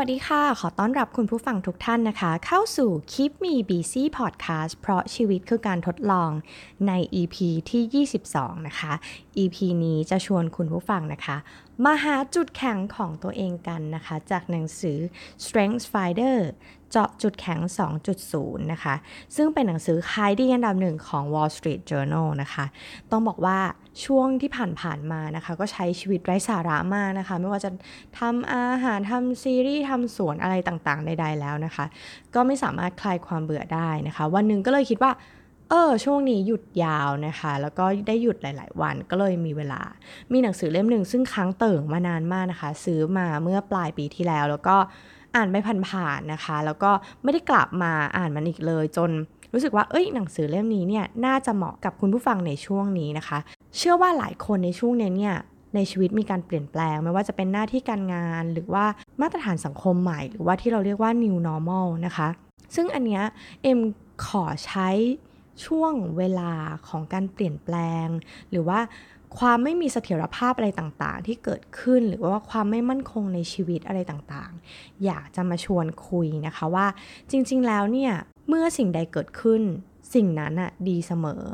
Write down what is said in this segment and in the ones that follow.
วัสดีค่ะ ขอต้อนรับคุณผู้ฟังทุกท่านนะคะ เข้าสู่ Keep Me Busy Podcast เพราะชีวิตคือการทดลองใน EP ที่ 22 นะคะ EP นี้จะชวนคุณผู้ฟังนะคะ มาหาจุดแข็งของตัวเองกันนะคะ จากหนังสือ Strength Finder เจาะจุดแข็ง 2.0 นะคะ ซึ่งเป็นหนังสือขายดีอันดับหนึ่งของ Wall Street Journal นะคะ ต้องบอกว่าช่วงที่ผ่านๆมานะคะ ก็ใช้ชีวิตไร้สาระมากนะคะ ไม่ว่าจะทำอาหารทำซีรีส์ทำสวนอะไรต่างๆใดๆแล้วนะคะ ก็ไม่สามารถคลายความเบื่อได้นะคะ วันหนึ่งก็เลยคิดว่า เออช่วงนี้หยุดยาวนะคะ แล้วก็ได้หยุดหลาย ๆ วันก็เลยมีเวลา มีหนังสือเล่มหนึ่งซึ่งค้างเติ่งมานานมากนะคะ ซื้อมาเมื่อปลายปีที่แล้ว แล้วก็อ่านไปผ่านๆนะคะ แล้วก็ไม่ได้กลับมาอ่านมันอีกเลย จนรู้สึกว่าเอ้ยหนังสือเล่มนี้เนี่ยน่าจะเหมาะกับคุณผู้ฟังในช่วงนี้นะคะ เชื่อว่าหลายคนในช่วงนี้เนี่ยในชีวิตมีการเปลี่ยนแปลง ไม่ว่าจะเป็นหน้าที่การงานหรือว่ามาตรฐานสังคมใหม่ หรือว่าที่เราเรียกว่า new normal นะคะ ซึ่งอันเนี้ยเอ็มขอใช้ ช่วงเวลาของการเปลี่ยนแปลง หรือว่าความไม่มีเสถียรภาพอะไรต่างๆ ที่เกิดขึ้นหรือว่าความไม่มั่นคงในชีวิตอะไรต่างๆ อยากจะมาชวนคุยนะคะว่า จริงๆแล้วเนี่ยเมื่อสิ่งใดเกิดขึ้น สิ่งนั้นอะดีเสมอ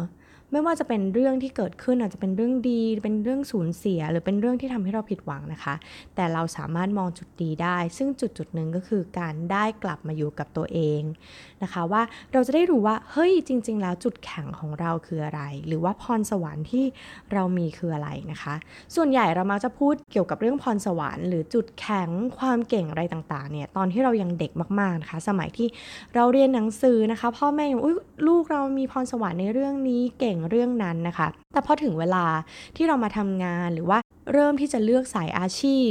ไม่ว่าจะเป็นเรื่องที่เกิดขึ้นอาจจะเป็นเรื่องดี เป็นเรื่องสูญเสีย หรือเป็นเรื่องที่ทำให้เราผิดหวังนะคะ แต่เราสามารถมองจุดดีได้ ซึ่งจุดจุดหนึ่งก็คือการได้กลับมาอยู่กับตัวเอง นะคะว่าเราจะได้รู้ว่าเฮ้ยจริง ๆ แล้วจุดแข็งของเราคืออะไร หรือว่าพรสวรรค์ที่เรามีคืออะไรนะคะ ส่วนใหญ่เรามักจะพูดเกี่ยวกับเรื่องพรสวรรค์หรือจุดแข็งความเก่งอะไรต่างๆเนี่ยตอนที่เรายังเด็กมากๆนะคะ สมัยที่เราเรียนหนังสือนะคะ พ่อแม่ยังอุ้ยลูกเรามีพรสวรรค์ในเรื่องนี้เก่งเรื่องนั้นนะคะ แต่พอถึงเวลาที่เรามาทำงานหรือว่าเริ่มที่จะเลือกสายอาชีพ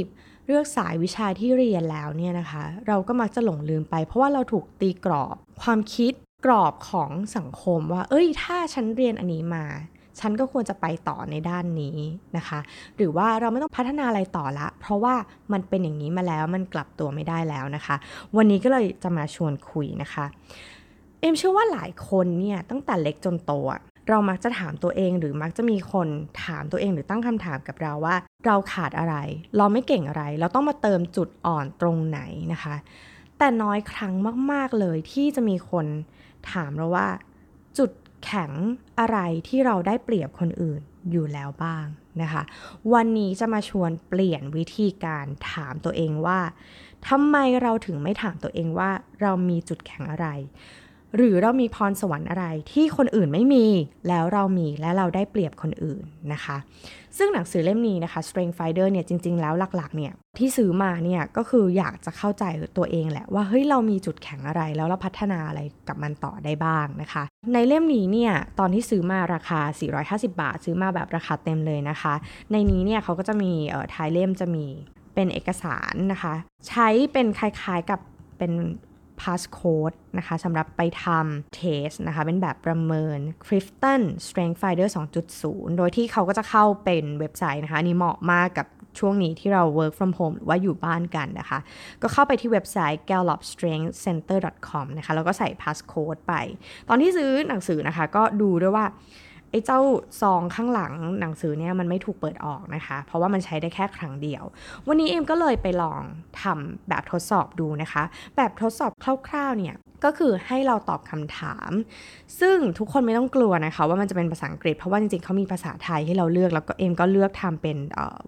เลือกสายวิชาที่เรียนแล้วเนี่ยนะคะ เราก็มักจะหลงลืมไป เพราะว่าเราถูกตีกรอบ ความคิดกรอบของสังคมว่า เอ้ย ถ้าฉันเรียนอันนี้มา ฉันก็ควรจะไปต่อในด้านนี้นะคะ หรือว่าเราไม่ต้องพัฒนาอะไรต่อละ เพราะว่ามันเป็นอย่างนี้มาแล้วมันกลับตัวไม่ได้แล้วนะคะ วันนี้ก็เลยจะมาชวนคุยนะคะ เอ็มเชื่อว่าหลายคนเนี่ยตั้งแต่เล็กจนโต เรามักจะถามตัวเองหรือมักจะมีคนถามตัวเองหรือตั้งคำถามกับเราว่า เราขาดอะไร เราไม่เก่งอะไร เราต้องมาเติมจุดอ่อนตรงไหนนะคะ แต่น้อยครั้งมาก ๆเลยที่จะมีคนถามเราว่า จุดแข็งอะไรที่เราได้เปรียบคนอื่นอยู่แล้วบ้างนะคะ วันนี้จะมาชวนเปลี่ยนวิธีการถามตัวเองว่าทำไมเราถึงไม่ถามตัวเองว่าเรามีจุดแข็งอะไร หรือเรามีพรสวรรค์อะไรที่คนอื่นไม่มี แล้วเรามีและเราได้เปรียบคนอื่นนะคะ ซึ่งหนังสือเล่มนี้นะคะ Strength Finder เนี่ยจริง ๆ แล้วหลักๆเนี่ยที่ซื้อมาเนี่ยก็คืออยากจะเข้าใจตัวเองแหละว่าเฮ้ยเรามีจุดแข็งอะไรแล้วเราพัฒนาอะไรกับมันต่อได้บ้างนะคะ ในเล่มนี้เนี่ยตอนที่ซื้อมาราคา 450 บาท ซื้อมาแบบราคาเต็มเลยนะคะ ในนี้เนี่ยเขาก็จะมีเอ่อท้ายเล่มจะมีเป็นเอกสารนะคะ ใช้เป็นคล้ายๆกับเป็น passcode นะคะสำหรับไปทำ test นะคะเป็นแบบประเมิน Clifton Strength Finder 2.0 โดยที่เขาก็จะเข้าเป็นเว็บไซต์นะคะอันนี้เหมาะมากกับช่วงนี้ที่เรา work from home หรือว่าอยู่บ้านกันนะคะ ก็เข้าไปที่เว็บไซต์ gallupstrengthcenter.com นะคะแล้วก็ใส่ passcode ไป ตอนที่ซื้อหนังสือนะคะก็ดูด้วยว่า ไอ้เจ้าซองข้างหลังหนังสือเนี่ยมันไม่ถูกเปิดออกนะคะ เพราะว่ามันใช้ได้แค่ครั้งเดียว วันนี้เอ็มก็เลยไปลองทำแบบทดสอบดูนะคะ แบบทดสอบคร่าวๆเนี่ยก็คือให้เราตอบคำถาม ซึ่งทุกคนไม่ต้องกลัวนะคะ ว่ามันจะเป็นภาษาอังกฤษ เพราะว่าจริงๆเขามีภาษาไทยให้เราเลือกแล้วก็เอ็มก็เลือกทำเป็น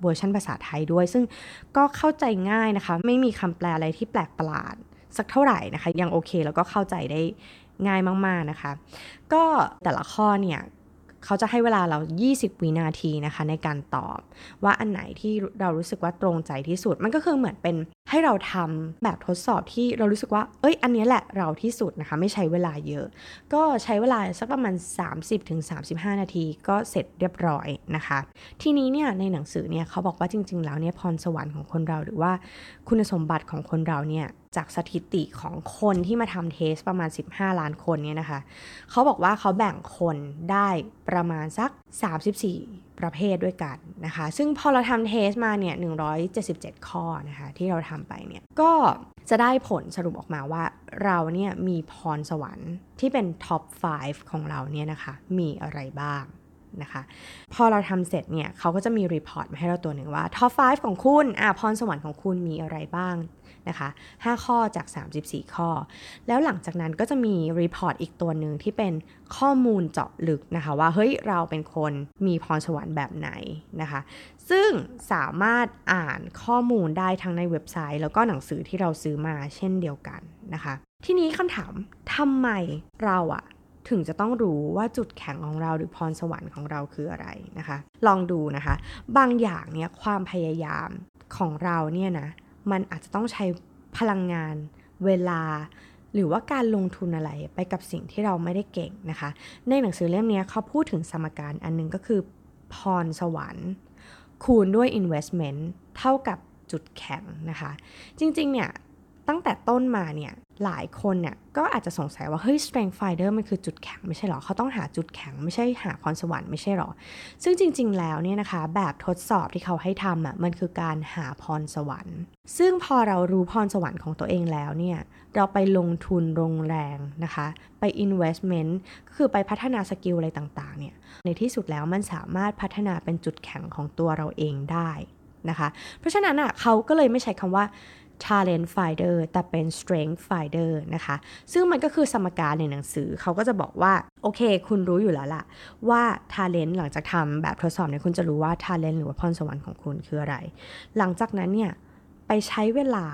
เวอร์ชันภาษาไทยด้วย ซึ่งก็เข้าใจง่ายนะคะ ไม่มีคำแปลอะไรที่แปลกประหลาดสักเท่าไหร่นะคะ ยังโอเคแล้วก็เข้าใจได้ง่ายมากๆนะคะ ก็แต่ละข้อเนี่ย เขาจะให้เวลาเรา 20 วินาทีนะคะในการตอบ ว่าอันไหนที่เรารู้สึกว่าตรงใจที่สุด มันก็คือเหมือนเป็นให้เราทำแบบทดสอบที่เรารู้สึกว่า เอ้ย อันนี้แหละเราที่สุดนะคะ ไม่ใช้เวลาเยอะ ก็ใช้เวลาสักประมาณ 30-35 นาทีก็เสร็จเรียบร้อยนะคะ ทีนี้เนี่ยในหนังสือเนี่ยเขาบอกว่าจริง ๆ แล้วเนี่ยพรสวรรค์ของคนเราหรือว่าคุณสมบัติของคนเราเนี่ย จากสถิติของคนที่มาทำ test ประมาณ 15 ล้านคนเนี่ยนะคะ เขาบอกว่าเขาแบ่งคนได้ประมาณสัก 34 ประเภทด้วยกันนะคะ ซึ่งพอเราทำ test มาเนี่ย 177 ข้อนะคะ ที่เราทำไปเนี่ย ก็จะได้ผลสรุปออกมาว่าเราเนี่ยมีพรสวรรค์ที่เป็น top 5 ของเราเนี่ยนะคะ มีอะไรบ้างนะคะพอเราทำเสร็จเนี่ยเขาก็จะมี report มาให้เราตัวหนึ่งว่า top 5 ของคุณอะพรสวรรค์ของคุณมีอะไรบ้าง นะคะ 5 ข้อจาก 34 ข้อ แล้วหลังจากนั้นก็จะมี report อีกตัวหนึ่งที่เป็นข้อมูลเจาะลึกนะคะ ว่าเฮ้ยเราเป็นคนมีพรสวรรค์แบบไหนนะคะ ซึ่งสามารถอ่านข้อมูลได้ทั้งในเว็บไซต์ แล้วก็หนังสือที่เราซื้อมาเช่นเดียวกันนะคะ ทีนี้คำถามทำไมเราอะถึงจะต้องรู้ว่าจุดแข็งของเราหรือพรสวรรค์ของเราคืออะไรนะคะ ลองดูนะคะ บางอย่างเนี่ยความพยายามของเราเนี่ยนะ มันอาจจะต้องใช้พลังงาน เวลา หรือว่าการลงทุนอะไรไปกับสิ่งที่เราไม่ได้เก่งนะคะ ในหนังสือเล่มนี้เขาพูดถึงสมการอันนึงก็คือพรสวรรค์ คูณด้วย investment เท่ากับจุดแข็งนะคะ จริงๆเนี่ย ตั้งแต่ต้นมาเนี่ยหลายคนเนี่ยก็อาจจะสงสัยว่าเฮ้ย strength finder มันคือจุดแข็งไม่ใช่หรอเขาต้องหาจุดแข็งไม่ใช่หาพรสวรรค์ไม่ใช่หรอ ซึ่งจริง ๆ แล้วเนี่ยนะคะแบบทดสอบที่เขาให้ทำอะมันคือการหาพรสวรรค์ ซึ่งพอเรารู้พรสวรรค์ของตัวเองแล้วเนี่ยเราไปลงทุนลงแรงนะคะไป investment ก็คือไปพัฒนาสกิลอะไรต่างๆเนี่ยในที่สุดแล้วมันสามารถพัฒนาเป็นจุดแข็งของตัวเราเองได้นะคะ เพราะฉะนั้นอะเขาก็เลยไม่ใช้คำว่า talent finder แต่เป็น strength finder นะคะ ซึ่งมันก็คือสมการในหนังสือเขาก็จะบอกว่า โอเค คุณรู้อยู่แล้วล่ะ ว่า talent หลังจากทำแบบทดสอบเนี่ยคุณจะรู้ว่า talent หรือว่าพรสวรรค์ของคุณคืออะไร หลังจากนั้นเนี่ยไปใช้เวลา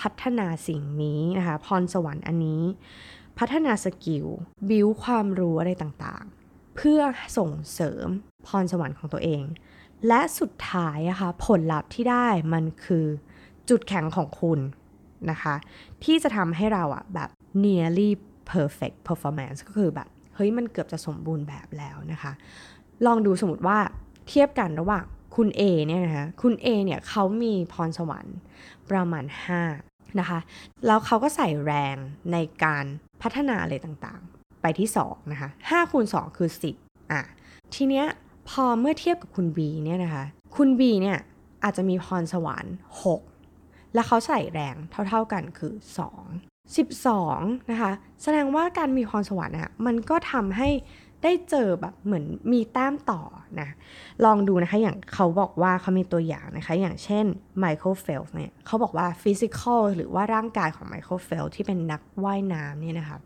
พัฒนาสิ่งนี้นะคะพรสวรรค์อันนี้ พัฒนา skill build ความรู้อะไรต่างๆ เพื่อส่งเสริมพรสวรรค์ของตัวเอง และสุดท้ายนะคะผลลัพธ์ที่ได้มันคือ จุดแข็งของคุณนะคะ ที่จะทำให้เราอะแบบ nearly perfect performance ก็คือแบบ เฮ้ยมันเกือบจะสมบูรณ์แบบแล้วนะคะ ลองดูสมมติว่าเทียบกันระหว่างคุณ A เนี่ยนะคะ คุณ A เนี่ยเขามีพรสวรรค์ประมาณ 5 นะคะ แล้วเขาก็ใส่แรงในการพัฒนาอะไรต่างๆ ไปที่ 2 นะคะ5คูณ2คือ 10อะทีเนี้ยพอเมื่อเทียบกับคุณ B เนี่ยนะคะ คุณ B เนี่ยอาจจะมีพรสวรรค์ 6 แล้วเขาใส่แรงเท่า ๆกันคือ 2 12นะคะแสดงว่าการมีพรสวรรค์อะมันก็ทำให้ได้เจอแบบเหมือนมีแต้มต่อนะลองดูนะคะอย่างเขาบอกว่าเขามีตัวอย่างนะคะ อย่างเช่นไมเคิลเฟลป์สเนี่ยเขาบอกว่า physical หรือว่าร่างกายของไมเคิลเฟลป์สที่เป็นนักว่ายน้ำเนี่ยนะคะ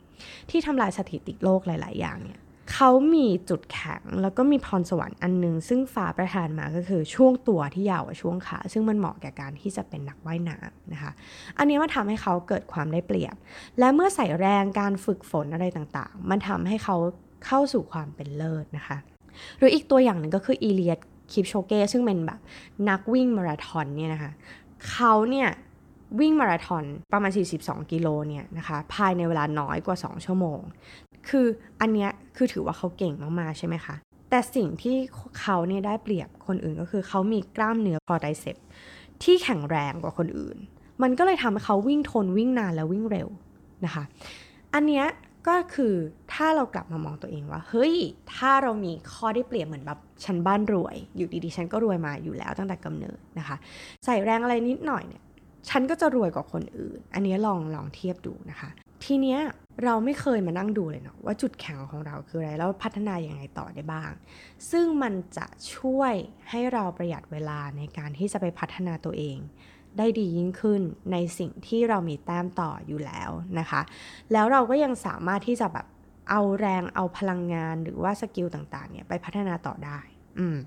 ที่ทำลายสถิติโลกหลาย ๆ อย่างเนี่ย เขามีจุดแข็งแล้วก็มีพรสวรรค์อันนึงซึ่งฟ้าประทานมาก็คือช่วงตัวที่ยาวกว่าช่วงขา ซึ่งมันเหมาะแก่การที่จะเป็นนักว่ายน้ำนะคะ อันนี้มันทำให้เขาเกิดความได้เปรียบ และเมื่อใส่แรงการฝึกฝนอะไรต่างๆ มันทำให้เขาเข้าสู่ความเป็นเลิศนะคะ หรืออีกตัวอย่างหนึ่งก็คืออีเลียดคิปโชเก้ซึ่งเป็นแบบนักวิ่งมาราธอนเนี่ยนะคะเขาเนี่ยวิ่งมาราธอนประมาณ 42 กิโลเนี่ยนะคะ ภายในเวลาน้อยกว่า 2 ชั่วโมง คืออันเนี้ยคือถือว่าเขาเก่งมากๆใช่ไหมคะ แต่สิ่งที่เขาเนี่ยได้เปรียบคนอื่นก็คือเขามีกล้ามเนื้อคอไดเซปที่แข็งแรงกว่าคนอื่น มันก็เลยทำให้เขาวิ่งทนวิ่งนานและวิ่งเร็วนะคะ อันเนี้ยก็คือถ้าเรากลับมามองตัวเองว่า เฮ้ย ถ้าเรามีข้อได้เปรียบเหมือนแบบฉันบ้านรวย อยู่ดีๆ ฉันก็รวยมาอยู่แล้วตั้งแต่กำเนิดนะคะ ใส่แรงอะไรนิดหน่อยเนี่ย ฉันก็จะรวยกว่าคนอื่น อันนี้ลองลองเทียบดูนะคะ ทีเนี้ย เราไม่เคยมานั่งดูเลยเนาะว่าจุดแข็งของเราคืออะไรแล้วพัฒนาอย่างไงต่อได้บ้าง ซึ่งมันจะช่วยให้เราประหยัดเวลาในการที่จะไปพัฒนาตัวเอง ได้ดียิ่งขึ้นในสิ่งที่เรามีแต้มต่ออยู่แล้วนะคะ แล้วเราก็ยังสามารถที่จะแบบเอาแรงเอาพลังงานหรือว่า skill ต่างๆเนี่ยไปพัฒนาต่อได้ อืม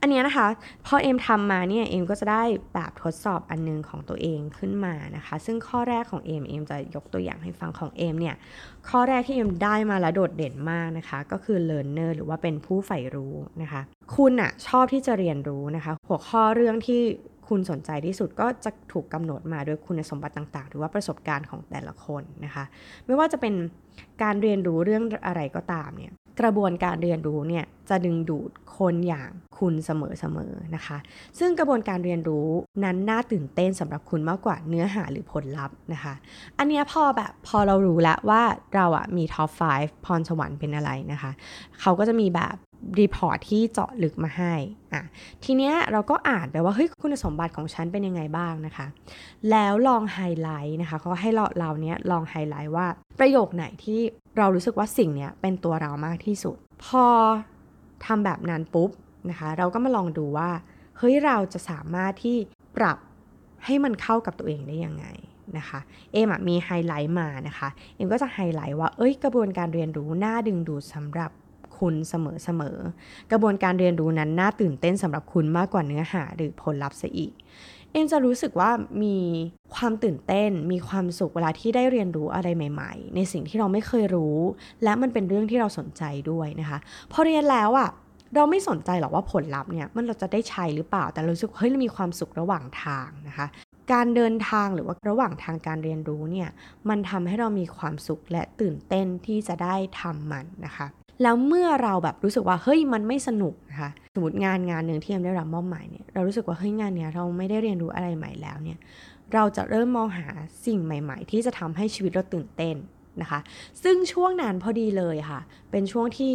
อันนี้นะคะพอเอ็มทำมาเนี่ยเอ็มก็จะได้แบบทดสอบอันนึงของตัวเองขึ้นมานะคะ ซึ่งข้อแรกของเอ็มเอ็มจะยกตัวอย่างให้ฟังของเอ็มเนี่ยข้อแรกที่เอ็มได้มาแล้วโดดเด่นมากนะคะ ก็คือ learner หรือว่าเป็นผู้ใฝ่รู้นะคะ คุณอะชอบที่จะเรียนรู้นะคะ หัวข้อเรื่องที่คุณสนใจที่สุดก็จะถูกกำหนดมาโดยคุณสมบัติต่างๆ หรือว่าประสบการณ์ของแต่ละคนนะคะ ไม่ว่าจะเป็นการเรียนรู้เรื่องอะไรก็ตามเนี่ย กระบวนการเรียนรู้เนี่ยจะดึงดูดคนอย่างคุณเสมอๆนะคะ ซึ่งกระบวนการเรียนรู้นั้นน่าตื่นเต้นสำหรับคุณมากกว่าเนื้อหาหรือผลลัพธ์นะคะ อันนี้พอแบบพอเรารู้แล้วว่าเราอะมี top 5 พรสวรรค์เป็นอะไรนะคะ เขาก็จะมีแบบ report ที่เจาะลึกมาให้อะทีเนี้ยเราก็อ่านไปว่าเฮ้ยคุณสมบัติของฉันเป็นยังไงบ้างนะคะ แล้วลองไฮไลท์นะคะเขาให้เราเราเนี้ยลองไฮไลท์ว่าประโยคไหนที่เรารู้สึกว่าสิ่งเนี้ยเป็นตัวเรามากที่สุด พอทำแบบนั้นปุ๊บนะคะ เราก็มาลองดูว่าเฮ้ยเราจะสามารถที่ปรับให้มันเข้ากับตัวเองได้ยังไงนะคะเอ็มมีไฮไลท์มานะคะ เอ็มก็จะไฮไลท์ว่าเอ้ยกระบวนการเรียนรู้น่าดึงดูดสำหรับ คุณเสมอๆ กระบวนการเรียนรู้นั้นน่าตื่นเต้นสำหรับคุณมากกว่าเนื้อหาหรือผลลัพธ์ซะอีก เอ็มจะรู้สึกว่ามีความตื่นเต้น มีความสุขเวลาที่ได้เรียนรู้อะไรใหม่ ๆ ในสิ่งที่เราไม่เคยรู้ และมันเป็นเรื่องที่เราสนใจด้วยนะคะ พอเรียนแล้วอะเราไม่สนใจหรอกว่าผลลัพธ์เนี่ยมันเราจะได้ใช้หรือเปล่า แต่รู้สึกเฮ้ยเรามีความสุขระหว่างทางนะคะการเดินทางหรือว่าระหว่างทางการเรียนรู้เนี่ยมันทำให้เรามีความสุขและตื่นเต้นที่จะได้ทำมันนะคะ แล้วเมื่อเราแบบรู้สึกว่าเฮ้ยมันไม่สนุกนะคะสมมติงานงานหนึ่งที่เอ็มได้รับมอบหมายเนี่ยเรารู้สึกว่าเฮ้ยงานเนี้ยเราไม่ได้เรียนรู้อะไรใหม่แล้วเนี่ยเราจะเริ่มมองหาสิ่งใหม่ ๆ ที่จะทำให้ชีวิตเราตื่นเต้นนะคะ ซึ่งช่วงนั้นพอดีเลยค่ะ เป็นช่วงที่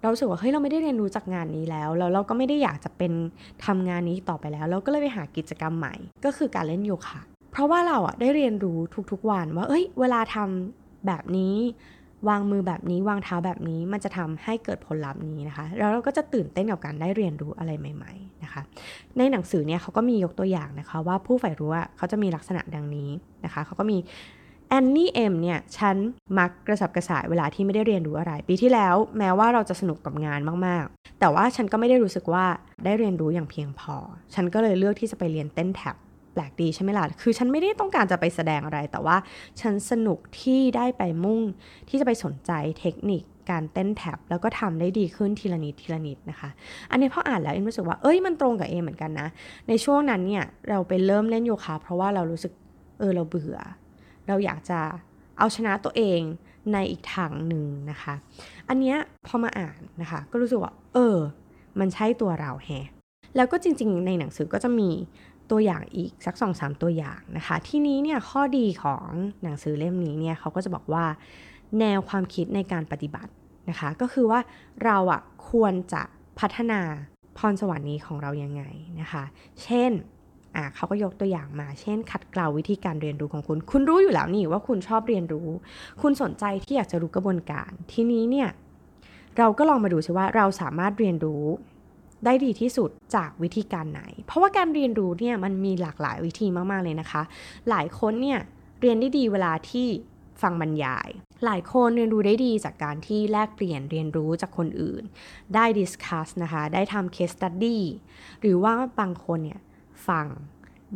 เราสึกว่าเฮ้ยเราไม่ได้เรียนรู้จากงานนี้แล้วแล้วเราก็ไม่ได้อยากจะเป็นทำงานนี้ต่อไปแล้ว เราก็เลยไปหากิจกรรมใหม่ ก็คือการเล่นโยคะเพราะว่าเราอะได้เรียนรู้ทุกๆวันว่า เอ้ย เวลาทำแบบนี้ วางมือแบบนี้วางเท้าแบบนี้มันจะทำให้เกิดผลลัพธ์นี้นะคะแล้วเราก็จะตื่นเต้นกับการได้เรียนรู้อะไรใหม่ ๆนะคะ ในหนังสือเนี่ยเขาก็มียกตัวอย่างนะคะ ว่าผู้ใฝ่รู้เขาจะมีลักษณะดังนี้นะคะเขาก็มีแอนนี่เอ็มเนี่ยฉันมักกระสับกระส่ายเวลาที่ไม่ได้เรียนรู้อะไร ปีที่แล้วแม้ว่าเราจะสนุกกับงานมากๆ แต่ว่าฉันก็ไม่ได้รู้สึกว่าได้เรียนรู้อย่างเพียงพอ ฉันก็เลยเลือกที่จะไปเรียนเต้นแท็บ ปลกดีใช่ไหมล่ะ คือฉันไม่ได้ต้องการจะไปแสดงอะไร แต่ว่าฉันสนุกที่ได้ไปมุ่ง ที่จะไปสนใจเทคนิคการเต้นแท็บแล้วก็ทำได้ดีขึ้นทีละนิดทีละนิดนะคะ อันนี้พออ่านแล้วเอ็มรู้สึกว่าเอ้ยมันตรงกับเอเหมือนกันนะ ในช่วงนั้นเนี่ยเราไปเริ่มเล่นโยคะเพราะว่าเรารู้สึกเออเราเบื่อ เราอยากจะเอาชนะตัวเองในอีกทางหนึ่งนะคะ อันเนี้ยพอมาอ่านนะคะ ก็รู้สึกว่า เออ มันใช่ตัวเราแฮแล้วก็จริงๆ ในหนังสือก็จะมี ตัวอย่างอีกสักสองสามตัวอย่างนะคะ ที่นี้เนี่ยข้อดีของหนังสือเล่มนี้เนี่ยเขาก็จะบอกว่า แนวความคิดในการปฏิบัตินะคะ ก็คือว่าเราอะควรจะพัฒนาพรสวรรค์นี้ของเรายังไงนะคะ เช่นอะเขาก็ยกตัวอย่างมา เช่น ขัดเกลาวิธีการเรียนรู้ของคุณ คุณรู้อยู่แล้วนี่ว่าคุณชอบเรียนรู้ คุณสนใจที่อยากจะรู้กระบวนการ ทีนี้เนี่ยเราก็ลองมาดูซิว่าเราสามารถเรียนรู้ ได้ดีที่สุดจากวิธีการไหน เพราะว่าการเรียนรู้เนี่ยมันมีหลากหลายวิธีมาก ๆ เลยนะคะ หลายคนเนี่ยเรียนได้ดีเวลาที่ฟังบรรยาย หลายคนเรียนรู้ได้ดีจากการที่แลกเปลี่ยนเรียนรู้จากคนอื่น ได้ discuss นะคะ ได้ทำ case study หรือว่าบางคนเนี่ยฟัง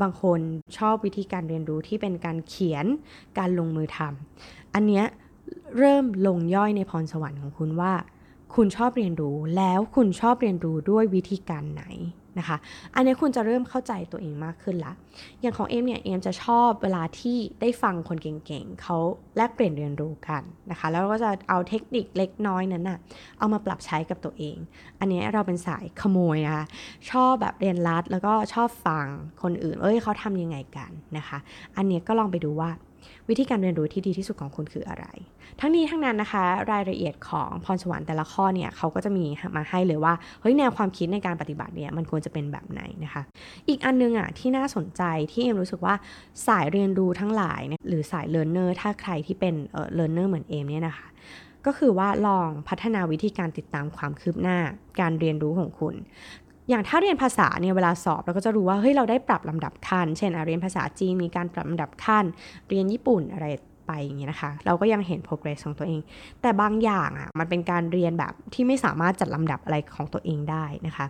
บางคนชอบวิธีการเรียนรู้ที่เป็นการเขียน การลงมือทำ อันเนี้ยเริ่มลงย่อยในพรสวรรค์ของคุณว่า คุณชอบเรียนรู้แล้วคุณชอบเรียนรู้ด้วยวิธีการไหนนะคะ อันนี้คุณจะเริ่มเข้าใจตัวเองมากขึ้นละ อย่างของเอมเนี่ยเอมจะชอบเวลาที่ได้ฟังคนเก่งๆเขาแลกเปลี่ยนเรียนรู้กันนะคะ แล้วก็จะเอาเทคนิคเล็กน้อยนั้นนะ่ะเอามาปรับใช้กับตัวเอง อันนี้เราเป็นสายขโมยนะคะชอบแบบเรียนรัดแล้วก็ชอบฟังคนอื่น เอ้ยเขาทำยังไงกันนะคะ อันนี้ก็ลองไปดูว่า วิธีการเรียนรู้ที่ดีที่สุดของคุณคืออะไร ทั้งนี้ทั้งนั้นนะคะ รายละเอียดของพรสวรรค์แต่ละข้อเนี่ยเขาก็จะมีมาให้เลยว่าเฮ้ยแนวความคิดในการปฏิบัติเนี่ยมันควรจะเป็นแบบไหนนะคะ อีกอันนึงอะที่น่าสนใจที่เอ็มรู้สึกว่าสายเรียนรู้ทั้งหลายเนี่ยหรือสาย learner ถ้าใครที่เป็นเออ learner เหมือนเอ็มเนี่ยนะคะก็คือว่าลองพัฒนาวิธีการติดตามความคืบหน้าการเรียนรู้ของคุณ อย่างถ้าเรียนภาษาเนี่ยเวลาสอบเราก็จะรู้ว่าเฮ้ยเราได้ปรับลำดับขั้น เช่นเรียนภาษาจีนมีการปรับลำดับขั้น เรียนญี่ปุ่นอะไรไปอย่างเงี้ยนะคะ เราก็ยังเห็น progress ของตัวเอง แต่บางอย่างอะมันเป็นการเรียนแบบที่ไม่สามารถจัดลำดับอะไรของตัวเองได้นะคะ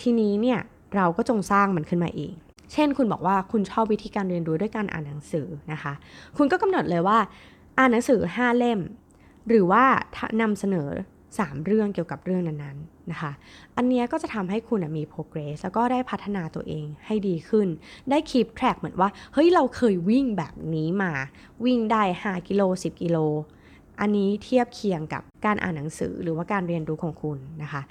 ทีนี้เนี่ยเราก็จงสร้างมันขึ้นมาเองเช่น คุณบอกว่าคุณชอบวิธีการเรียนรู้ด้วยการอ่านหนังสือนะคะ คุณก็กำหนดเลยว่าอ่านหนังสือ 5 เล่ม หรือว่านำเสนอ 3 เรื่องเกี่ยวกับเรื่องนั้น นะคะ อันนี้ก็จะทำให้คุณมี progress แล้วก็ได้พัฒนาตัวเองให้ดีขึ้น ได้ keep track เหมือนว่า เฮ้ย เราเคยวิ่งแบบนี้มา วิ่งได้ 5 กิโล 10 กิโล อันนี้เทียบเคียงกับการอ่านหนังสือหรือว่าการเรียนรู้ของคุณนะคะ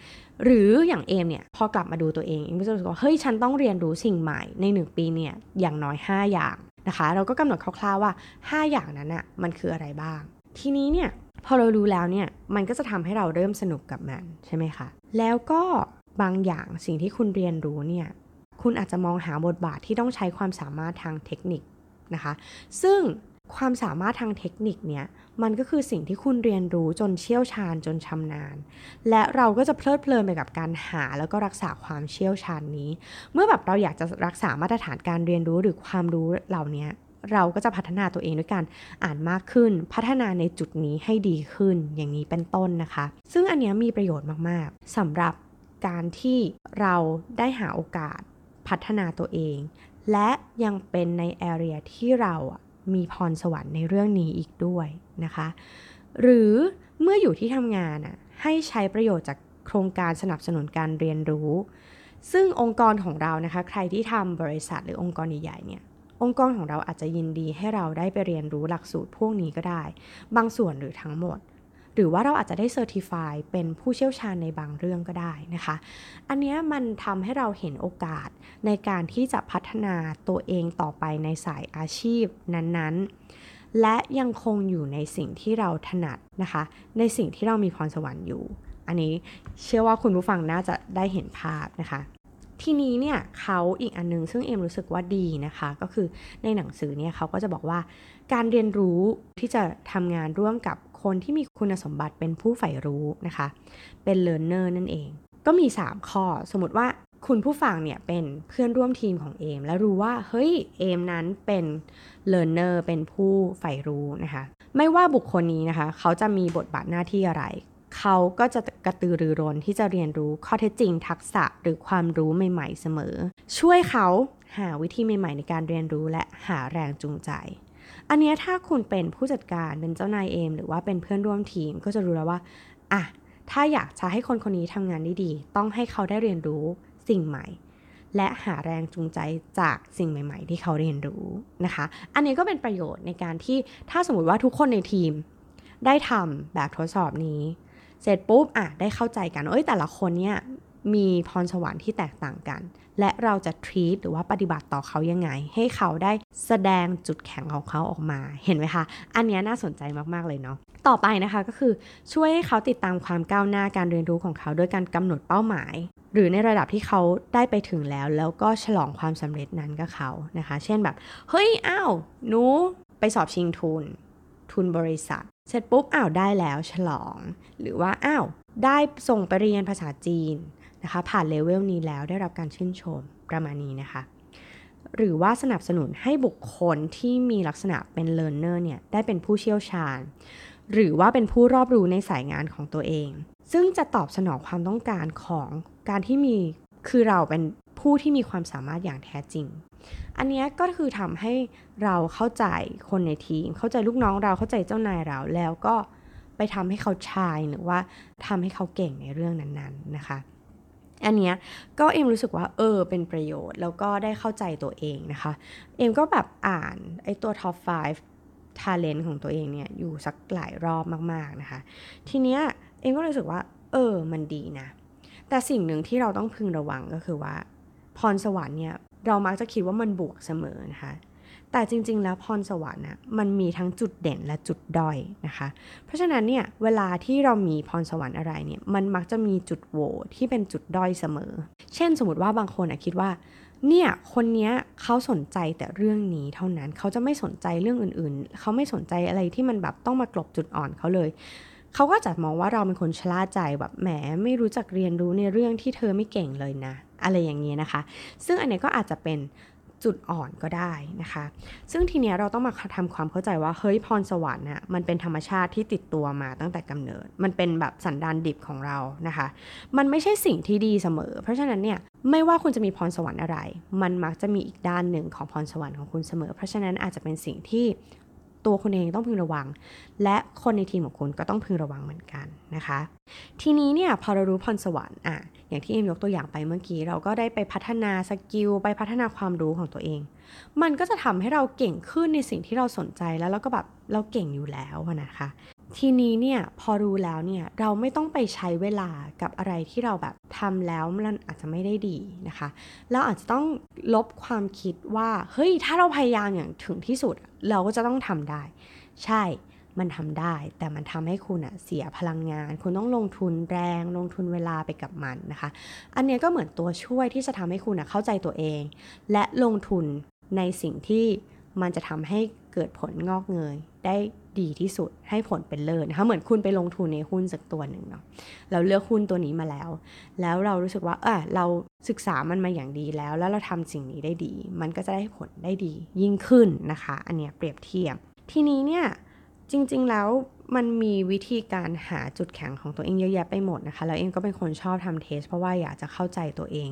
หรืออย่างเอมเนี่ย พอกลับมาดูตัวเอง เอมก็จะรู้สึกว่า เฮ้ย ฉันต้องเรียนรู้สิ่งใหม่ใน 1 ปีเนี่ย อย่างน้อย 5 อย่างนะคะ เราก็กำหนดคร่าวๆว่า 5 อย่างนั้นอะมันคืออะไรบ้าง ทีนี้เนี่ย พอเรารู้แล้วเนี่ยมันก็จะทำให้เราเริ่มสนุกกับมันใช่ไหมคะ แล้วก็บางอย่างสิ่งที่คุณเรียนรู้เนี่ยคุณอาจจะมองหาบทบาทที่ต้องใช้ความสามารถทางเทคนิคนะคะ ซึ่งความสามารถทางเทคนิคเนี่ยมันก็คือสิ่งที่คุณเรียนรู้จนเชี่ยวชาญจนชำนาญ และเราก็จะเพลิดเพลินไปกับการหาแล้วก็รักษาความเชี่ยวชาญนี้ เมื่อแบบเราอยากจะรักษามาตรฐานการเรียนรู้หรือความรู้เหล่านี้ เราก็จะพัฒนาตัวเองด้วยการอ่านมากขึ้น พัฒนาในจุดนี้ให้ดีขึ้นอย่างนี้เป็นต้นนะคะ ซึ่งอันนี้มีประโยชน์มากๆสำหรับการที่เราได้หาโอกาสพัฒนาตัวเอง และยังเป็นในแอเรียที่เรามีพรสวรรค์ในเรื่องนี้อีกด้วยนะคะ หรือเมื่ออยู่ที่ทำงานอะให้ใช้ประโยชน์จากโครงการสนับสนุนการเรียนรู้ ซึ่งองค์กรของเรานะคะ ใครที่ทำบริษัทหรือองค์กรใหญ่ๆเนี่ย องค์กรของเราอาจจะยินดีให้เราได้ไปเรียนรู้หลักสูตรพวกนี้ก็ได้ บางส่วนหรือทั้งหมด หรือว่าเราอาจจะได้เซอร์ติฟายเป็นผู้เชี่ยวชาญในบางเรื่องก็ได้นะคะ อันนี้มันทำให้เราเห็นโอกาสในการที่จะพัฒนาตัวเองต่อไปในสายอาชีพนั้นๆ และยังคงอยู่ในสิ่งที่เราถนัดนะคะ ในสิ่งที่เรามีพรสวรรค์อยู่ อันนี้เชื่อว่าคุณผู้ฟังน่าจะได้เห็นภาพนะคะ ทีนี้เนี่ยเขาอีกอันนึงซึ่งเอ็มรู้สึกว่าดีนะคะ ก็คือในหนังสือเนี่ยเขาก็จะบอกว่า การเรียนรู้ที่จะทำงานร่วมกับคนที่มีคุณสมบัติเป็นผู้ใฝ่รู้นะคะ เป็น learner นั่นเอง ก็มี 3 ข้อสมมติว่าคุณผู้ฟังเนี่ยเป็นเพื่อนร่วมทีมของเอม และรู้ว่าเฮ้ยเอมนั้นเป็น learner เป็นผู้ใฝ่รู้นะคะ ไม่ว่าบุคคลนี้นะคะ เขาจะมีบทบาทหน้าที่อะไร เขาก็จะกระตือรือร้นที่จะเรียนรู้ข้อเท็จจริงทักษะหรือความรู้ใหม่ ๆ เสมอ ช่วยเขาหาวิธีใหม่ ๆ ในการเรียนรู้และหาแรงจูงใจ อันนี้ถ้าคุณเป็นผู้จัดการเป็นเจ้านายเองหรือว่าเป็นเพื่อนร่วมทีมก็จะรู้แล้วว่าอะถ้าอยากจะให้คนคนนี้ทำงานได้ดี ต้องให้เขาได้เรียนรู้สิ่งใหม่ และหาแรงจูงใจจากสิ่งใหม่ ๆ ที่เขาเรียนรู้นะคะ อันนี้ก็เป็นประโยชน์ในการที่ถ้าสมมติว่าทุกคนในทีมได้ทำแบบทดสอบนี้ เสร็จปุ๊บอะได้เข้าใจกันเอ้ยแต่ละคนเนี่ยมีพรสวรรค์ที่แตกต่างกัน และเราจะทรีตหรือว่าปฏิบัติต่อเขายังไง ให้เขาได้แสดงจุดแข็งของเขาออกมา เห็นไหมคะ อันนี้น่าสนใจมาก ๆ เลยเนาะ ต่อไปนะคะก็คือช่วยให้เขาติดตามความก้าวหน้าการเรียนรู้ของเขา ด้วยการกำหนดเป้าหมาย หรือในระดับที่เขาได้ไปถึงแล้ว แล้วก็ฉลองความสำเร็จนั้นกับเขานะคะ เช่นแบบ เฮ้ย อ้าว หนู ไปสอบชิงทุน ทุนบริษัท เสร็จปุ๊บอ้าวได้แล้วฉลอง หรือว่าอ้าวได้ส่งไปเรียนภาษาจีนนะคะผ่านเลเวลนี้แล้วได้รับการชื่นชมประมาณนี้นะคะ หรือว่าสนับสนุนให้บุคคลที่มีลักษณะเป็น learner เนี่ยได้เป็นผู้เชี่ยวชาญ หรือว่าเป็นผู้รอบรู้ในสายงานของตัวเอง ซึ่งจะตอบสนองความต้องการของการที่มีคือเราเป็น ผู้ที่มีความสามารถอย่างแท้จริง อันนี้ก็คือทำให้เราเข้าใจคนในทีม เข้าใจลูกน้องเราเข้าใจเจ้านายเราแล้วก็ไปทำให้เขา shine หรือว่าทำให้เขาเก่งในเรื่องนั้นๆนะคะ อันนี้ก็เอ็มรู้สึกว่าเออเป็นประโยชน์แล้วก็ได้เข้าใจตัวเองนะคะ เอ็มก็แบบอ่านไอตัว top 5 talent ของตัวเองเนี่ยอยู่สักหลายรอบมากๆนะคะ ทีเนี้ยเอ็มก็รู้สึกว่าเออมันดีนะ แต่สิ่งหนึ่งที่เราต้องพึงระวังก็คือว่า พรสวรรค์เนี่ยเรามักจะคิดว่ามันบวกเสมอนะคะ แต่จริง ๆ แล้วพรสวรรค์นะมันมีทั้งจุดเด่นและจุดด้อยนะคะ เพราะฉะนั้นเนี่ยเวลาที่เรามีพรสวรรค์อะไรเนี่ยมันมักจะมีจุดโหวที่เป็นจุดด้อยเสมอ เช่น สมมติว่าบางคนคิดว่าเนี่ยคนนี้เขาสนใจแต่เรื่องนี้เท่านั้นเขาจะไม่สนใจเรื่องอื่นๆ เขาไม่สนใจอะไรที่มันแบบต้องมากลบจุดอ่อนเขาเลยเขาก็จะมองว่าเราเป็นคนชราใจแบบแหมไม่รู้จักเรียนรู้ในเรื่องที่เธอไม่เก่งเลยนะ อะไรอย่างนี้นะคะ ซึ่งอันนี้ก็อาจจะเป็นจุดอ่อนก็ได้นะคะ ซึ่งทีเนี้ยเราต้องมาทำความเข้าใจว่าเฮ้ยพรสวรรค์น่ะมันเป็นธรรมชาติที่ติดตัวมาตั้งแต่กำเนิด มันเป็นแบบสันดานดิบของเรานะคะ มันไม่ใช่สิ่งที่ดีเสมอ เพราะฉะนั้นเนี่ยไม่ว่าคุณจะมีพรสวรรค์อะไร มันมักจะมีอีกด้านหนึ่งของพรสวรรค์ของคุณเสมอ เพราะฉะนั้นอาจจะเป็นสิ่งที่ ตัวคุณเองต้องพึงระวัง และคนในทีมของคุณก็ต้องพึงระวังเหมือนกันนะคะ ทีนี้เนี่ยพอเรารู้พรสวรรค์อะอย่างที่เอ็มยกตัวอย่างไปเมื่อกี้ เราก็ได้ไปพัฒนา skill ไปพัฒนาความรู้ของตัวเอง มันก็จะทำให้เราเก่งขึ้นในสิ่งที่เราสนใจแล้วเราก็แบบเราเก่งอยู่แล้วนะคะ ทีนี้เนี่ยพอรู้แล้วเนี่ยเราไม่ต้องไปใช้เวลากับอะไรที่เราแบบทำแล้วมันอาจจะไม่ได้ดีนะคะ เราอาจจะต้องลบความคิดว่าเฮ้ยถ้าเราพยายามอย่างถึงที่สุด เราก็จะต้องทำได้ ใช่มันทำได้ แต่มันทำให้คุณอะเสียพลังงาน คุณต้องลงทุนแรง ลงทุนเวลาไปกับมันนะคะ อันนี้ก็เหมือนตัวช่วยที่จะทำให้คุณอะเข้าใจตัวเอง และลงทุนในสิ่งที่มันจะทำให้เกิดผลงอกเงยได้ ดีที่สุดให้ผลเป็นเลิศนะคะเหมือนคุณไปลงทุนในหุ้นสักตัวหนึ่งเนาะเราเลือกหุ้นตัวนี้มาแล้ว แล้วเรารู้สึกว่าเออเราศึกษามันมาอย่างดีแล้ว แล้วเราทำสิ่งนี้ได้ดี มันก็จะได้ผลได้ดียิ่งขึ้นนะคะ อันเนี้ยเปรียบเทียบ ทีนี้เนี่ยจริงๆแล้วมันมีวิธีการหาจุดแข็งของตัวเองเยอะแยะไปหมดนะคะ แล้วเอ็มก็เป็นคนชอบทำเทส เพราะว่าอยากจะเข้าใจตัวเอง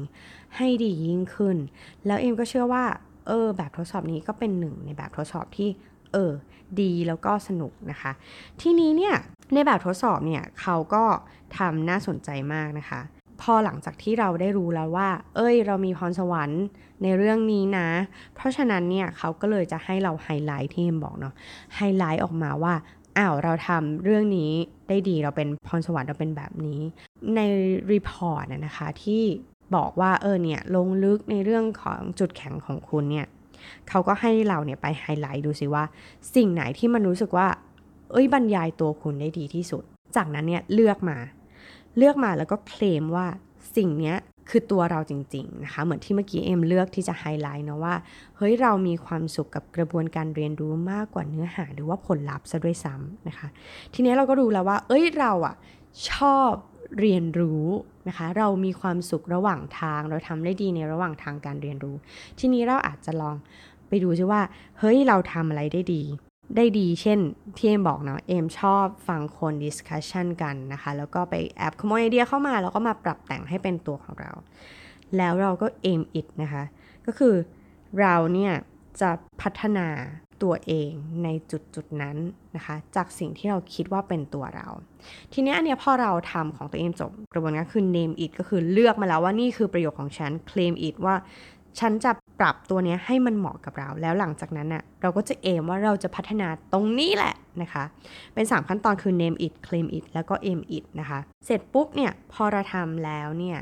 ให้ดียิ่งขึ้น แล้วเอ็มก็เชื่อว่าเออแบบทดสอบนี้ก็เป็นหนึ่งในแบบทดสอบที่ เออ ดีแล้วก็สนุกนะคะ ทีนี้เนี่ยในแบบทดสอบเนี่ยเขาก็ทำน่าสนใจมากนะคะ พอหลังจากที่เราได้รู้แล้วว่า เอ้ย เรามีพรสวรรค์ในเรื่องนี้นะ เพราะฉะนั้นเนี่ยเขาก็เลยจะให้เราไฮไลท์ที่เอ็มบอกเนาะไฮไลท์ออกมาว่าอ้าวเราทำเรื่องนี้ได้ดีเราเป็นพรสวรรค์เราเป็นแบบนี้ ใน report นะคะที่บอกว่าเออเนี่ยลงลึกในเรื่องของจุดแข็งของคุณเนี่ย เขาก็ให้เราเนี่ยไปไฮไลท์ดูสิว่า สิ่งไหนที่มันรู้สึกว่า เอ้ยบรรยายตัวคุณได้ดีที่สุด จากนั้นเนี่ยเลือกมา เลือกมาแล้วก็เคลมว่าสิ่งเนี้ยคือตัวเราจริงๆนะคะ เหมือนที่เมื่อกี้เอ็มเลือกที่จะไฮไลท์นะว่า เฮ้ยเรามีความสุขกับกระบวนการเรียนรู้มากกว่าเนื้อหาหรือว่าผลลัพธ์ซะด้วยซ้ำนะคะ ทีนี้เราก็รู้แล้วว่า เอ้ยเราอะชอบ เรียนรู้นะคะ เรามีความสุขระหว่างทาง เราทำได้ดีในระหว่างทางการเรียนรู้ ทีนี้เราอาจจะลองไปดูซิว่า เฮ้ย เราทำอะไรได้ดี ได้ดี เช่น ที่เอ็มบอกเนาะ เอ็มชอบฟังคน discussion กันนะคะ แล้วก็ไปแอบขโมยไอเดียเข้ามา แล้วก็มาปรับแต่งให้เป็นตัวของเรา แล้วเราก็ aim it นะคะ ก็คือเราเนี่ย จะพัฒนาตัวเองในจุดจุดนั้นนะคะ จากสิ่งที่เราคิดว่าเป็นตัวเรา ทีนี้อันเนี้ยพอเราทำของตัวเองจบกระบวนการคือ name it ก็คือเลือกมาแล้วว่านี่คือประโยชน์ของฉัน claim it ว่าฉันจะปรับตัวเนี้ยให้มันเหมาะกับเรา แล้วหลังจากนั้นน่ะเราก็จะเอมว่าเราจะพัฒนาตรงนี้แหละนะคะ เป็น 3 ขั้นตอนคือ name it claim it แล้วก็ aim it นะคะ เสร็จปุ๊บเนี่ยพอเราทำแล้วเนี่ย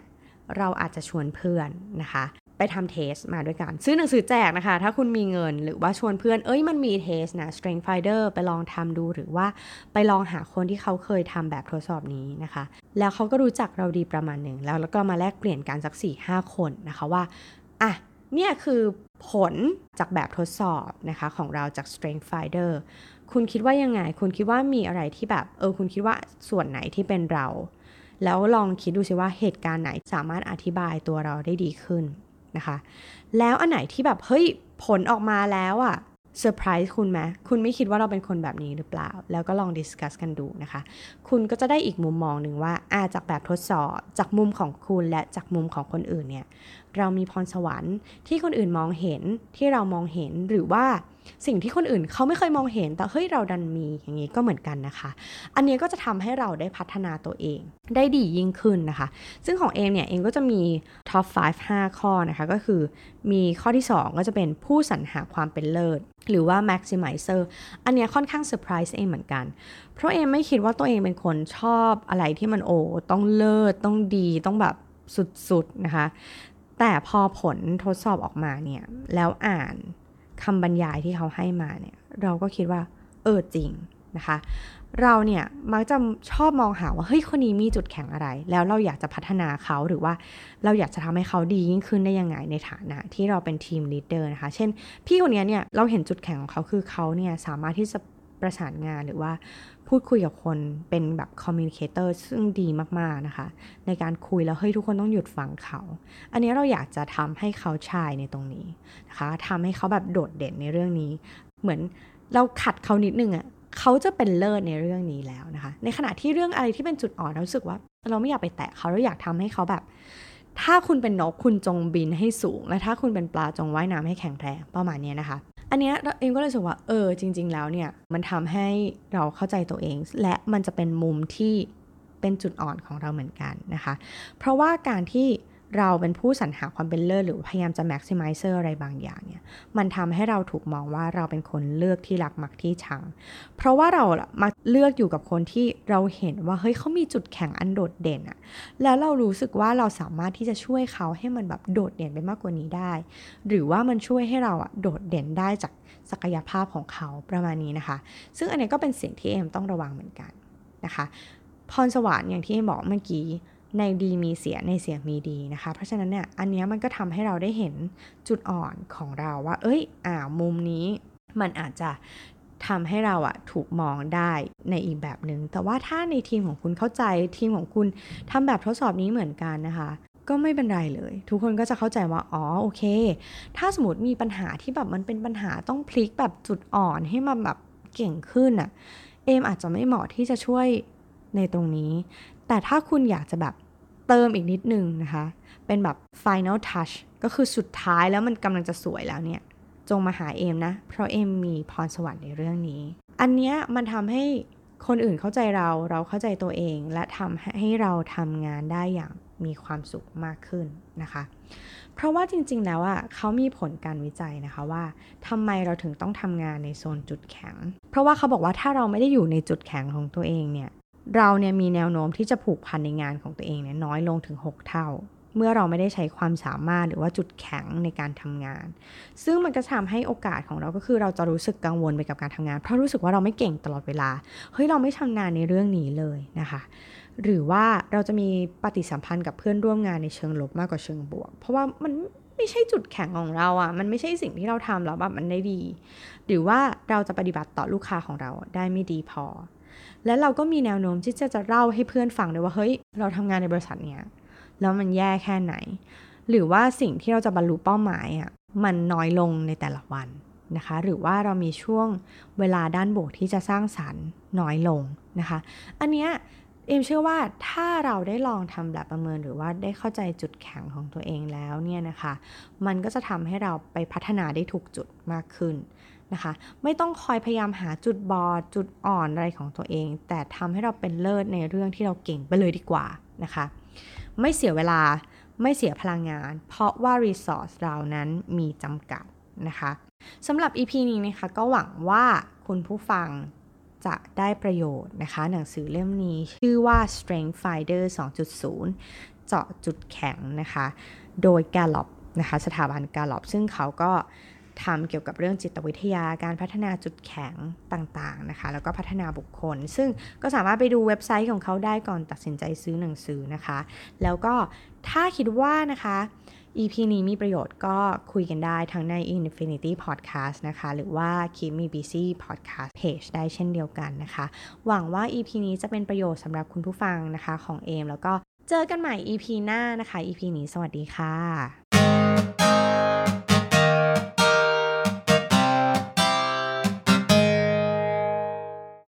เราอาจจะชวนเพื่อนนะคะ ไปทำเทสมาด้วยกัน ซื้อหนังสือแจกนะคะ ถ้าคุณมีเงินหรือว่าชวนเพื่อน เอ้ยมันมีเทสนะ strength finder ไปลองทำดูหรือว่าไปลองหาคนที่เขาเคยทำแบบทดสอบนี้นะคะ แล้วเขาก็รู้จักเราดีประมาณหนึ่งแล้วแล้วก็มาแลกเปลี่ยนกันสัก 4-5 คนนะคะว่าอะเนี่ยคือผลจากแบบทดสอบนะคะของเราจาก strength finder คุณคิดว่ายังไง คุณคิดว่ามีอะไรที่แบบ เออ คุณคิดว่าส่วนไหนที่เป็นเรา แล้วลองคิดดูสิว่าเหตุการณ์ไหนสามารถอธิบายตัวเราได้ดีขึ้น นะคะ แล้วอันไหนที่แบบเฮ้ยผลออกมาแล้วอะเซอร์ไพรส์คุณไหมคุณไม่คิดว่าเราเป็นคนแบบนี้หรือเปล่า แล้วก็ลอง discuss กันดูนะคะ คุณก็จะได้อีกมุมมองหนึ่งว่าอาจากแบบทดสอบ จากมุมของคุณและจากมุมของคนอื่นเนี่ย เรามีพรสวรรค์ที่คนอื่นมองเห็นที่เรามองเห็นหรือว่า สิ่งที่คนอื่นเขาไม่เคยมองเห็น แต่เฮ้ยเราดันมีอย่างนี้ก็เหมือนกันนะคะ อันนี้ก็จะทำให้เราได้พัฒนาตัวเอง ได้ดียิ่งขึ้นนะคะ ซึ่งของเองเนี่ยเองก็จะมี top 5 5 ข้อนะคะก็คือมีข้อที่ 2 ก็จะเป็นผู้สรรหาความเป็นเลิศหรือว่า maximizer อันนี้ค่อนข้างเซอร์ไพรส์เองเหมือนกัน เพราะเองไม่คิดว่าตัวเองเป็นคนชอบอะไรที่มันโอ้ต้องเลิศต้องดีต้องแบบสุดๆนะคะ แต่พอผลทดสอบออกมาเนี่ย แล้วอ่าน คำบรรยายที่เขาให้มาเนี่ยเราก็คิดว่าเออจริงนะคะ เราเนี่ยมักจะชอบมองหาว่าเฮ้ยคนนี้มีจุดแข็งอะไร แล้วเราอยากจะพัฒนาเขาหรือว่าเราอยากจะทำให้เขาดียิ่งขึ้นได้ยังไงในฐานะที่เราเป็น team leader นะคะ เช่น พี่คนนี้เนี่ยเราเห็นจุดแข็งของเขาคือเขาเนี่ยสามารถที่จะประสานงานหรือว่า พูดคุยกับคนเป็นแบบ communicator ซึ่งดีมากๆนะคะ ในการคุยแล้วเฮ้ยทุกคนต้องหยุดฟังเขา อันนี้เราอยากจะทำให้เขา shine ในตรงนี้นะคะทำให้เขาแบบโดดเด่นในเรื่องนี้ เหมือนเราขัดเขานิดนึงอะ่ะเขาจะเป็นเลิศในเรื่องนี้แล้วนะคะ ในขณะที่เรื่องอะไรที่เป็นจุดอ่อนเราสึกว่า เราไม่อยากไปแตะเขาเราอยากทำให้เขาแบบ ถ้าคุณเป็นนกคุณจงบินให้สูง และถ้าคุณเป็นปลาจงว่ายน้ำให้แข็งแรงประมาณนี้นะคะ อันเนี้ยเองก็เลยรู้สึกว่าเออจริง ๆ แล้วเนี่ยมันทำให้เราเข้าใจตัวเอง และมันจะเป็นมุมที่เป็นจุดอ่อนของเราเหมือนกันนะคะ เพราะว่าการที่ เราเป็นผู้สรรหาความเป็นเลิศหรือพยายามจะ maximizer อะไรบางอย่างเนี่ยมันทำให้เราถูกมองว่าเราเป็นคนเลือกที่รักมักที่ชัง เพราะว่าเรามักเลือกอยู่กับคนที่เราเห็นว่าเฮ้ยเขามีจุดแข็งอันโดดเด่นอะแล้วเรารู้สึกว่าเราสามารถที่จะช่วยเขาให้มันแบบโดดเด่นไปมากกว่านี้ได้ หรือว่ามันช่วยให้เราอะโดดเด่นได้จากศักยภาพของเขาประมาณนี้นะคะ ซึ่งอันนี้ก็เป็นสิ่งที่เอ็มต้องระวังเหมือนกันนะคะพรสวรรค์อย่างที่เอมบอกเมื่อกี้ ในดีมีเสียในเสียมีดีนะคะ เพราะฉะนั้นเนี่ยอันนี้มันก็ทำให้เราได้เห็นจุดอ่อนของเราว่า เอ้ยอ่ามุมนี้มันอาจจะทำให้เราอะถูกมองได้ในอีกแบบหนึง่งแต่ว่าถ้าในทีมของคุณเข้าใจทีมของคุณทำแบบทดสอบนี้เหมือนกันนะคะก็ไม่เป็นไรเลย ทุกคนก็จะเข้าใจว่าอ๋อโอเค ถ้าสมมติมีปัญหาที่แบบมันเป็นปัญหาต้องพลิกแบบจุดอ่อนให้มันแบบเก่งขึ้นอะเอมอาจจะไม่เหมาะที่จะช่วยในตรงนี้ แต่ถ้าคุณอยากจะแบบ เติมอีกนิดนึงนะคะ เป็นแบบ final touch ก็คือสุดท้ายแล้วมันกำลังจะสวยแล้วเนี่ย จงมาหาเอมนะ เพราะเอมมีพรสวรรค์ในเรื่องนี้ อันเนี้ยมันทำให้คนอื่นเข้าใจเราเราเข้าใจตัวเอง และทำให้เราทำงานได้อย่างมีความสุขมากขึ้นนะคะ เพราะว่าจริงๆ แล้วอะเขามีผลการวิจัยนะคะว่าทำไมเราถึงต้องทำงานในโซนจุดแข็ง เพราะว่าเขาบอกว่าถ้าเราไม่ได้อยู่ในจุดแข็งของตัวเองเนี่ย เราเนี่ยมีแนวโน้มที่จะผูกพันในงานของตัวเองเนี่ยน้อยลงถึง 6 เท่า เมื่อเราไม่ได้ใช้ความสามารถหรือว่าจุดแข็งในการทำงาน ซึ่งมันก็ทำให้โอกาสของเราก็คือเราจะรู้สึกกังวลไปกับการทำงาน เพราะรู้สึกว่าเราไม่เก่งตลอดเวลา เฮ้ยเราไม่ชำนาญในเรื่องนี้เลยนะคะ หรือว่าเราจะมีปฏิสัมพันธ์กับเพื่อนร่วมงานในเชิงลบมากกว่าเชิงบวก เพราะว่ามันไม่ใช่จุดแข็งของเราอะ่ะ มันไม่ใช่สิ่งที่เราทำแล้วแบบมันได้ดี หรือว่าเราจะปฏิบัติต่อลูกค้าของเราได้ไม่ดีพอ และเราก็มีแนวโน้มที่จะจะเล่าให้เพื่อนฟังด้วยว่าเฮ้ยเราทำงานในบริษัทเนี้ยแล้วมันแย่แค่ไหน หรือว่าสิ่งที่เราจะบรรลุเป้าหมายอะมันน้อยลงในแต่ละวันนะคะ หรือว่าเรามีช่วงเวลาด้านบวกที่จะสร้างสรรค์น้อยลงนะคะ อันเนี้ยเอมเชื่อว่าถ้าเราได้ลองทำแบบประเมินหรือว่าได้เข้าใจจุดแข็งของตัวเองแล้วเนี่ยนะคะ มันก็จะทำให้เราไปพัฒนาได้ถูกจุดมากขึ้น นะคะ ไม่ต้องคอยพยายามหาจุดบอด จุดอ่อนอะไรของตัวเอง แต่ทำให้เราเป็นเลิศในเรื่องที่เราเก่งไปเลยดีกว่านะคะ ไม่เสียเวลาไม่เสียพลังงาน เพราะว่า resource เรานั้นมีจำกัดนะคะสำหรับ EP นี้นะคะก็หวังว่าคุณผู้ฟังจะได้ประโยชน์นะคะ หนังสือเล่มนี้ชื่อว่า Strength Finder 2.0 เจาะจุดแข็งนะคะ โดย Gallup นะคะ สถาบัน Gallup ซึ่งเขาก็ ทำเกี่ยวกับเรื่องจิตวิทยาการพัฒนาจุดแข็งต่างๆนะคะ แล้วก็พัฒนาบุคคล ซึ่งก็สามารถไปดูเว็บไซต์ของเขาได้ก่อนตัดสินใจซื้อหนังสือนะคะ แล้วก็ถ้าคิดว่านะคะ EP นี้มีประโยชน์ก็คุยกันได้ทั้งใน Infinity Podcast นะคะ หรือว่า Keep Me Busy Podcast Page ได้เช่นเดียวกันนะคะ หวังว่า EP นี้จะเป็นประโยชน์สำหรับคุณผู้ฟังนะคะของเอมแล้วก็เจอกันใหม่ EP หน้านะคะ EP นี้สวัสดีค่ะ